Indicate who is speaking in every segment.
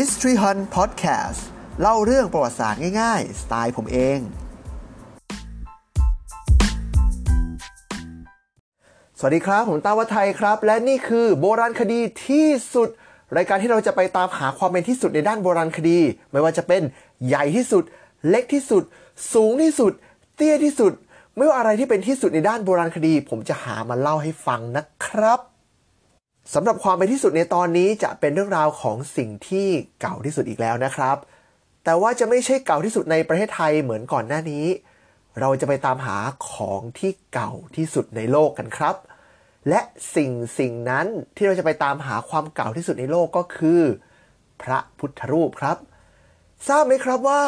Speaker 1: History Hunt Podcast เล่าเรื่องประวัติศาสตร์ง่ายๆ สไตล์ผมเอง สวัสดีครับ ผมตาวัฒไทยครับ และนี่คือโบราณคดีที่สุด รายการที่เราจะไปตามหาความเป็นที่สุดในด้านโบราณคดี ไม่ว่าจะเป็นใหญ่ที่สุด เล็กที่สุด สูงที่สุด เตี้ยที่สุด ไม่ว่าอะไรที่เป็นที่สุดในด้านโบราณคดี ผมจะหามาเล่าให้ฟังนะครับ สำหรับความเป็นที่สุดในตอนนี้จะเป็นเรื่องราวของสิ่งที่เก่าที่สุดอีกแล้วนะครับ แต่ว่าจะไม่ใช่เก่าที่สุดในประเทศไทยเหมือนก่อนหน้านี้ เราจะไปตามหาของที่เก่าที่สุดในโลกกันครับ และสิ่งสิ่งนั้นที่เราจะไปตามหาความเก่าที่สุดในโลกก็คือ พระพุทธรูปครับ ทราบไหมครับว่า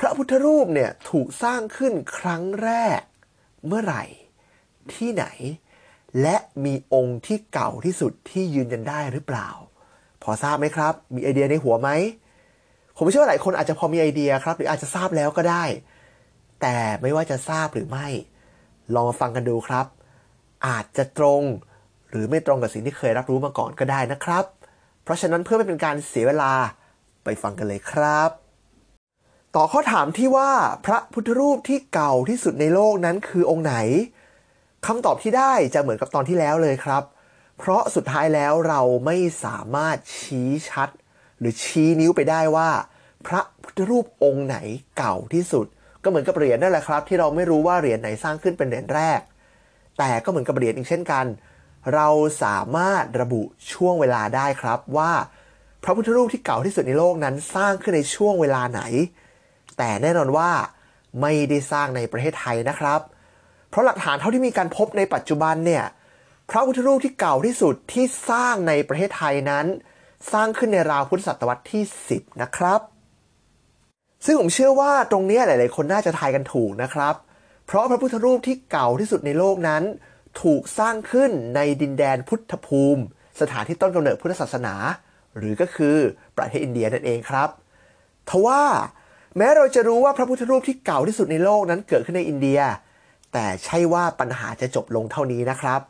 Speaker 1: พระพุทธรูปเนี่ยถูกสร้างขึ้นครั้งแรก เมื่อไหร่ ที่ไหน และมีองค์ที่เก่าที่สุดที่ยืนยันได้หรือเปล่า พอทราบไหมครับ มีไอเดียในหัวไหม ผมเชื่อว่าหลายคนอาจจะพอมีไอเดียครับ หรืออาจจะทราบแล้วก็ได้ แต่ไม่ว่าจะทราบหรือไม่ ลองมาฟังกันดูครับ อาจจะตรง หรือไม่ตรงกับสิ่งที่เคยรับรู้มาก่อนก็ได้นะครับ เพราะฉะนั้นเพื่อไม่เป็นการเสียเวลาไปฟังกันเลยครับ ต่อข้อถามที่ว่าพระพุทธรูปที่เก่าที่สุดในโลกนั้นคือองค์ไหน คำตอบที่ได้จะเหมือนกับตอนที่แล้วเลยครับ เพราะสุดท้ายแล้วเราไม่สามารถชี้ชัด หรือชี้นิ้วไปได้ว่า พระพุทธรูปองค์ไหนเก่าที่สุด ก็เหมือนกับเหรียญนั่นแหละครับ ที่เราไม่รู้ว่าเหรียญไหนสร้างขึ้นเป็นเหรียญแรก แต่ก็เหมือนกับเหรียญอีกเช่นกัน เราสามารถระบุช่วงเวลาได้ครับว่า พระพุทธรูปที่เก่าที่สุดในโลกนั้นสร้างขึ้นในช่วงเวลาไหน แต่แน่นอนว่าไม่ได้สร้างในประเทศไทยนะครับ เพราะหลักฐานเท่าที่มีการพบในปัจจุบันเนี่ยพระพุทธรูปที่เก่าที่สุดที่สร้างในประเทศไทยนั้น สร้างขึ้นในราวพุทธศตวรรษที่ 10 นะครับ ซึ่งผมเชื่อว่าตรงนี้หลาย ๆ คนน่าจะทายกันถูกนะครับ เพราะพระพุทธรูปที่เก่าที่สุดในโลกนั้น ถูกสร้างขึ้นในดินแดนพุทธภูมิ สถานที่ต้นกำเนิดพุทธศาสนา หรือก็คือประเทศอินเดียนั่นเองครับทว่า แม้เราจะรู้ว่าพระพุทธรูปที่เก่าที่สุดในโลกนั้นเกิดขึ้นในอินเดีย แต่ใช่ว่าปัญหาจะจบลงเท่านี้นะครับ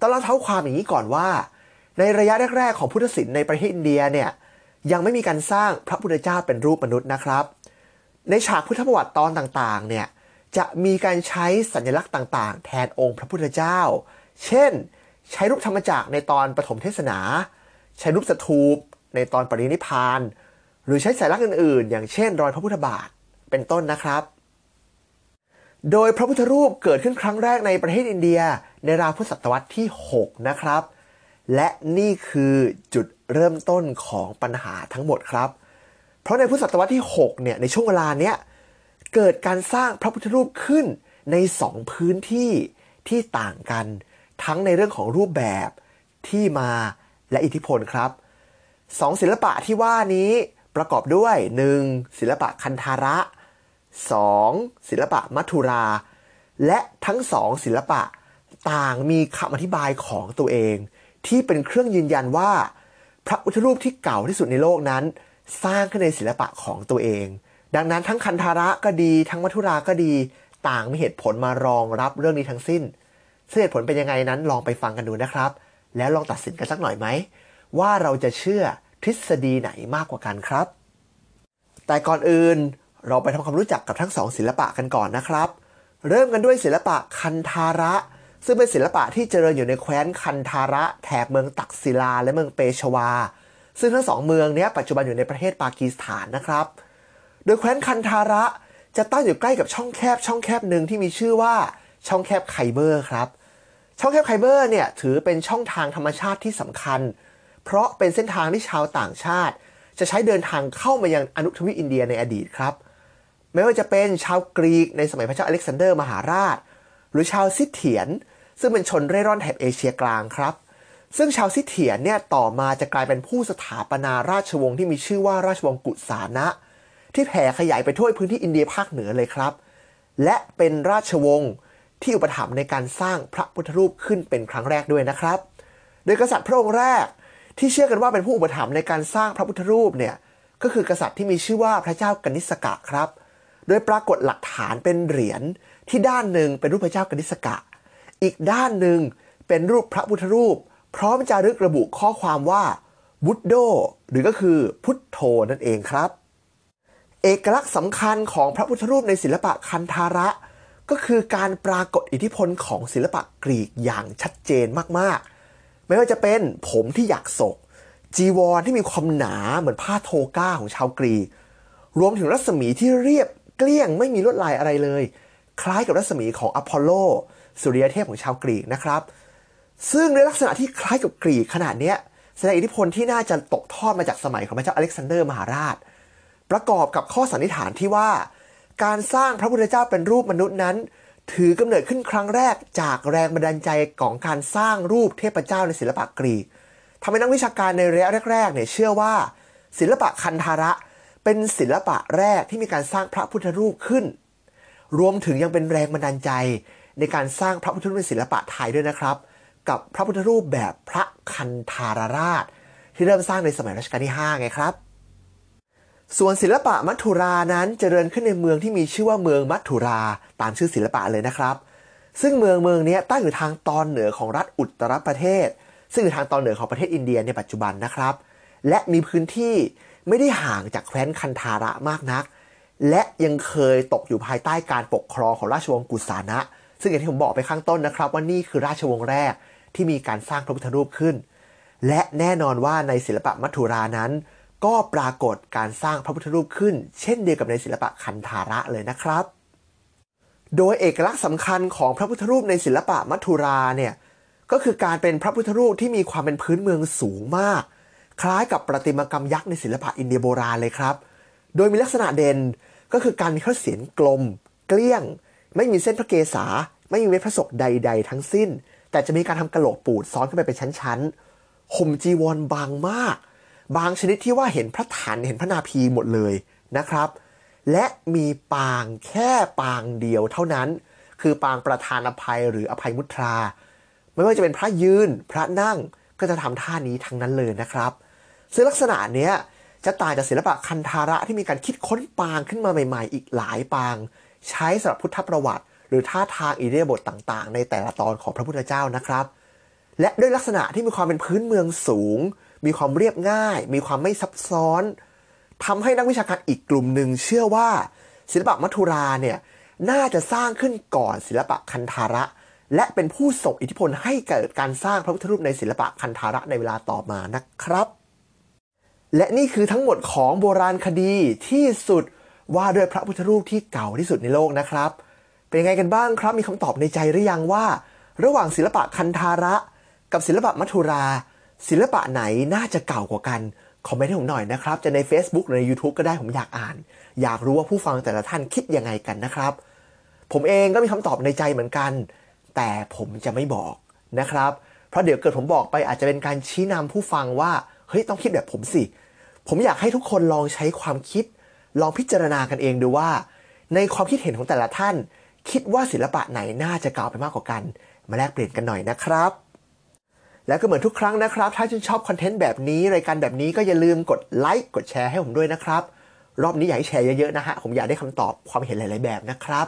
Speaker 1: ต้องเล่าเท้าความอย่างนี้ก่อนว่า ในระยะแรก ๆ ของพุทธศิลป์ในประเทศอินเดียเนี่ยยังไม่มีการสร้างพระพุทธเจ้าเป็นรูปมนุษย์นะครับ ในฉากพุทธประวัติตอนต่างๆเนี่ยจะมีการใช้สัญลักษณ์ต่าง ๆ แทนองค์พระพุทธเจ้า เช่น ใช้รูปธรรมจักรในตอนปฐมเทศนา ใช้รูปสถูปในตอนปรินิพาน หรือใช้สัญลักษณ์อื่นๆ อย่างเช่น รอยพระพุทธบาท เป็นต้นนะครับ โดยพระพุทธรูปเกิดขึ้นครั้งแรกในประเทศอินเดีย ในราวพุทธศตวรรษที่ 6 นะครับ และนี่คือจุดเริ่มต้นของปัญหาทั้งหมดครับ เพราะในพุทธศตวรรษที่ 6 เนี่ย ในช่วงเวลาเนี้ย เกิดการสร้างพระพุทธรูปขึ้นในสองพื้นที่ที่ต่างกัน ทั้งในเรื่องของรูปแบบที่มาและอิทธิพลครับสองศิลปะที่ว่านี้ประกอบด้วย 1. ศิลปะคันธาระ 2. ศิลปะมัทุรา และทั้งสองศิลปะต่างมีคำอธิบายของตัวเอง ที่เป็นเครื่องยืนยันว่า พระพุทธรูปที่เก่าที่สุดในโลกนั้น สร้างขึ้นในศิลปะของตัวเอง ดังนั้นทั้งคันธาระก็ดีทั้งมัทุราก็ดี ต่างมีเหตุผลมารองรับเรื่องนี้ทั้งสิ้นเหตุผลเป็นยังไงนั้นลองไปฟังกันดูนะครับ แล้วลองตัดสินกันสักหน่อยไหม ว่าเราจะเชื่อทฤษฎีไหนมากกว่ากันครับ แต่ก่อนอื่น เราไปทำความรู้จักกับทั้งสองศิลปะกันก่อนนะครับ เริ่มกันด้วยศิลปะคันธาระ ซึ่งเป็นศิลปะที่เจริญอยู่ในแคว้นคันธาระแถบเมืองตักศิลาและเมืองเปชวา ซึ่งทั้งสองเมืองนี้ปัจจุบันอยู่ในประเทศปากีสถานนะครับ โดยแคว้นคันธาระจะตั้งอยู่ใกล้กับช่องแคบช่องแคบหนึ่งที่มีชื่อว่าช่องแคบไคเบอร์ครับ ช่องแคบไคเบอร์เนี่ยถือเป็นช่องทางธรรมชาติที่สำคัญ เพราะเป็นเส้นทางที่ชาวต่างชาติ จะใช้เดินทางเข้ามายังอนุทวีปอินเดียในอดีตครับ ไม่ว่าจะเป็นชาวกรีกในสมัยพระเจ้าอเล็กซานเดอร์มหาราช หรือชาวซิเถียน ซึ่งเป็นชนเร่ร่อนแถบเอเชียกลางครับ ซึ่งชาวซิเถียนเนี่ยต่อมาจะกลายเป็นผู้สถาปนาราชวงศ์ที่มีชื่อว่าราชวงศ์กุษาณะ ที่แผ่ขยายไปทั่วพื้นที่อินเดียภาคเหนือเลยครับ และเป็นราชวงศ์ที่อุปถัมภ์ในการสร้างพระพุทธรูปขึ้นเป็นครั้งแรกด้วยนะครับ โดยกษัตริย์พระองค์แรก ที่เชื่อกันว่าเป็นผู้อุปถัมภ์ในการสร้างพระพุทธรูปเนี่ยก็คือกษัตริย์ที่มีชื่อว่าพระเจ้ากนิษกะครับ โดยปรากฏหลักฐานเป็นเหรียญที่ด้านหนึ่งเป็นรูปพระเจ้ากนิษกะ อีกด้านหนึ่งเป็นรูปพระพุทธรูป พร้อมจารึกระบุข้อความว่าบบุตโดหรือก็คือพุทโธนั่นเองครับ เอกลักษณ์สำคัญของพระพุทธรูปในศิลปะคันธาระ ก็คือการปรากฏอิทธิพลของศิลปะกรีกอย่างชัดเจนมากๆ ไม่ว่าจะเป็นผมที่อยากศก จีวรที่มีความหนาเหมือนผ้าโทก้าของชาวกรีกรวมถึงรัศมีที่เรียบเกลี้ยงไม่มีลวดลายอะไรเลย คล้ายกับรัศมีของอพอลโล สุริยเทพของชาวกรีกนะครับ ซึ่งในลักษณะที่คล้ายกับกรีกขนาดเนี้ยแสดงอิทธิพลที่น่าจะตกทอดมาจากสมัยของพระเจ้าอเล็กซานเดอร์มหาราช ประกอบกับข้อสันนิษฐานที่ว่า การสร้างพระพุทธเจ้าเป็นรูปมนุษย์นั้น ถือกำเนิดขึ้นครั้งแรกจากแรงบันดาลใจของการสร้างรูปเทพเจ้าในศิลปะกรีกทำให้นักวิชาการในระยะแรกๆเนี่ยเชื่อว่า ศิลปะคันธาระ เป็นศิลปะแรกที่มีการสร้างพระพุทธรูปขึ้น รวมถึงยังเป็นแรงบันดาลใจ ในการสร้างพระพุทธรูปในศิลปะไทยด้วยนะครับ กับพระพุทธรูปแบบพระคันธารราช ที่เริ่มสร้างในสมัยรัชกาลที่ 5 ไงครับ ส่วนศิลปะมัทุรานั้นเจริญขึ้นในเมืองที่มีชื่อว่าเมืองมัทุราตามชื่อศิลปะเลยนะครับ ซึ่งเมืองเมืองนี้ตั้งอยู่ทางตอนเหนือของรัฐอุตรประเทศ ซึ่งอยู่ทางตอนเหนือของประเทศอินเดียในปัจจุบันนะครับ และมีพื้นที่ไม่ได้ห่างจากแคว้นคันธาระมากนัก และยังเคยตกอยู่ภายใต้การปกครองของราชวงศ์กุสานะ ซึ่งอย่างที่ผมบอกไปข้างต้นนะครับ ว่านี่คือราชวงศ์แรกที่มีการสร้างพระพุทธรูปขึ้น และแน่นอนว่าในศิลปะมัทุรานั้น ก็ปรากฏการสร้างพระพุทธรูปขึ้น เช่นเดียวกับในศิลปะคันธาระเลยนะครับ โดยเอกลักษณ์สำคัญของพระพุทธรูปในศิลปะมัทุราเนี่ยก็คือการเป็นพระพุทธรูปที่มีความเป็นพื้นเมืองสูงมาก คล้ายกับประติมากรรมยักษ์ในศิลปะอินเดียโบราณเลยครับ โดยมีลักษณะเด่นก็คือการมีข้อเสียนกลม เกลี้ยง ไม่มีเส้นพระเกศา ไม่มีเม็ดพระศกใด ๆ ทั้งสิ้น แต่จะมีการทำกระโหลกปูดซ้อนขึ้นไปเป็นชั้นๆห่มจีวรบางมาก บางชนิดที่ว่าเห็นพระฐานเห็นพระนาภีหมดเลยนะครับ และมีปางแค่ปางเดียวเท่านั้น คือปางประธานอภัยหรืออภัยมุตรา ไม่ว่าจะเป็นพระยืนพระนั่งก็จะทำท่านี้ทั้งนั้นเลยนะครับ ซึ่งลักษณะเนี้ยจะต่างจากศิลปะคันธาระที่มีการคิดค้นปางขึ้นมาใหม่ ๆ อีกหลายปาง ใช้สำหรับพุทธประวัติ หรือท่าทางอิเดียบทต่าง ๆ ในแต่ละตอนของพระพุทธเจ้านะครับ และด้วยลักษณะที่มีความเป็นพื้นเมืองสูง มีความเรียบง่าย มีความไม่ซับซ้อนทำให้นักวิชาการอีกกลุ่มหนึ่งเชื่อว่า ศิลปะมัทุราเนี่ยน่าจะสร้างขึ้นก่อนศิลปะคันธาระ และเป็นผู้ส่งอิทธิพลให้เกิดการสร้างพระพุทธรูปในศิลปะคันธาระในเวลาต่อมานะครับ และนี่คือทั้งหมดของโบราณคดีที่สุดว่าด้วยพระพุทธรูปที่เก่าที่สุดในโลกนะครับ เป็นไงกันบ้างครับมีคำตอบในใจหรือยังว่า ระหว่างศิลปะคันธาระ กับศิลปะมัทุรา ศิลปะไหนน่าจะเก่ากว่ากัน คอมเมนต์ให้ผมหน่อยนะครับ จะใน Facebook หรือใน YouTube ก็ได้ผมอยากอ่าน อยากรู้ว่าผู้ฟังแต่ละท่านคิดยังไงกันนะครับ ผมเองก็มีคำตอบในใจเหมือนกัน แต่ผมจะไม่บอกนะครับ เพราะเดี๋ยวเกิดผมบอกไปอาจจะเป็นการชี้นำผู้ฟังว่า เฮ้ยต้องคิดแบบผมสิ ผมอยากให้ทุกคนลองใช้ความคิด ลองพิจารณากันเองดูว่า ในความคิดเห็นของแต่ละท่าน คิดว่าศิลปะไหนน่าจะเก่าไปมากกว่ากัน มาแลกเปลี่ยนกันหน่อยนะครับ แล้วก็เหมือนทุกครั้งนะครับ ถ้าชื่นชอบคอนเทนต์แบบนี้ รายการแบบนี้ก็อย่าลืมกดไลค์กดแชร์ให้ผมด้วยนะครับ รอบนี้อยากให้แชร์เยอะๆนะฮะ ผมอยากได้คำตอบความเห็นหลาย ๆ แบบนะครับ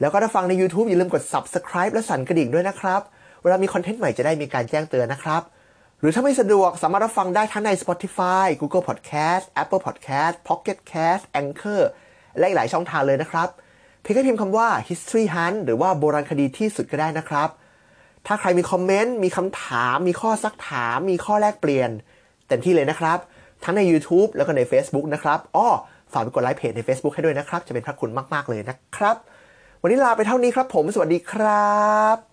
Speaker 1: แล้วก็ถ้าฟังใน YouTube อย่าลืมกด Subscribe และสั่นกระดิ่งด้วยนะครับ เวลามีคอนเทนต์ใหม่จะได้มีการแจ้งเตือนนะครับ หรือถ้าไม่สะดวกสามารถรับฟังได้ทั้งใน Spotify Google Podcast Apple Podcast Pocket Cast Anchor และอีกหลายช่องทางเลยนะครับ เพียงแค่พิมพ์คำว่า History Hunt หรือว่าโบราณคดีที่สุดก็ได้นะครับ ถ้าใครมีคอมเมนต์ มีคำถาม มีข้อซักถาม มีข้อแลกเปลี่ยน เต็มที่เลยนะครับ ทั้งใน YouTube แล้วก็ใน Facebook นะครับอ้อฝากไปกดไลค์เพจใน Facebook ให้ด้วยนะครับ จะเป็นพระคุณมาก ๆ เลยนะครับ วันนี้ลาไปเท่านี้ครับผม สวัสดีครับ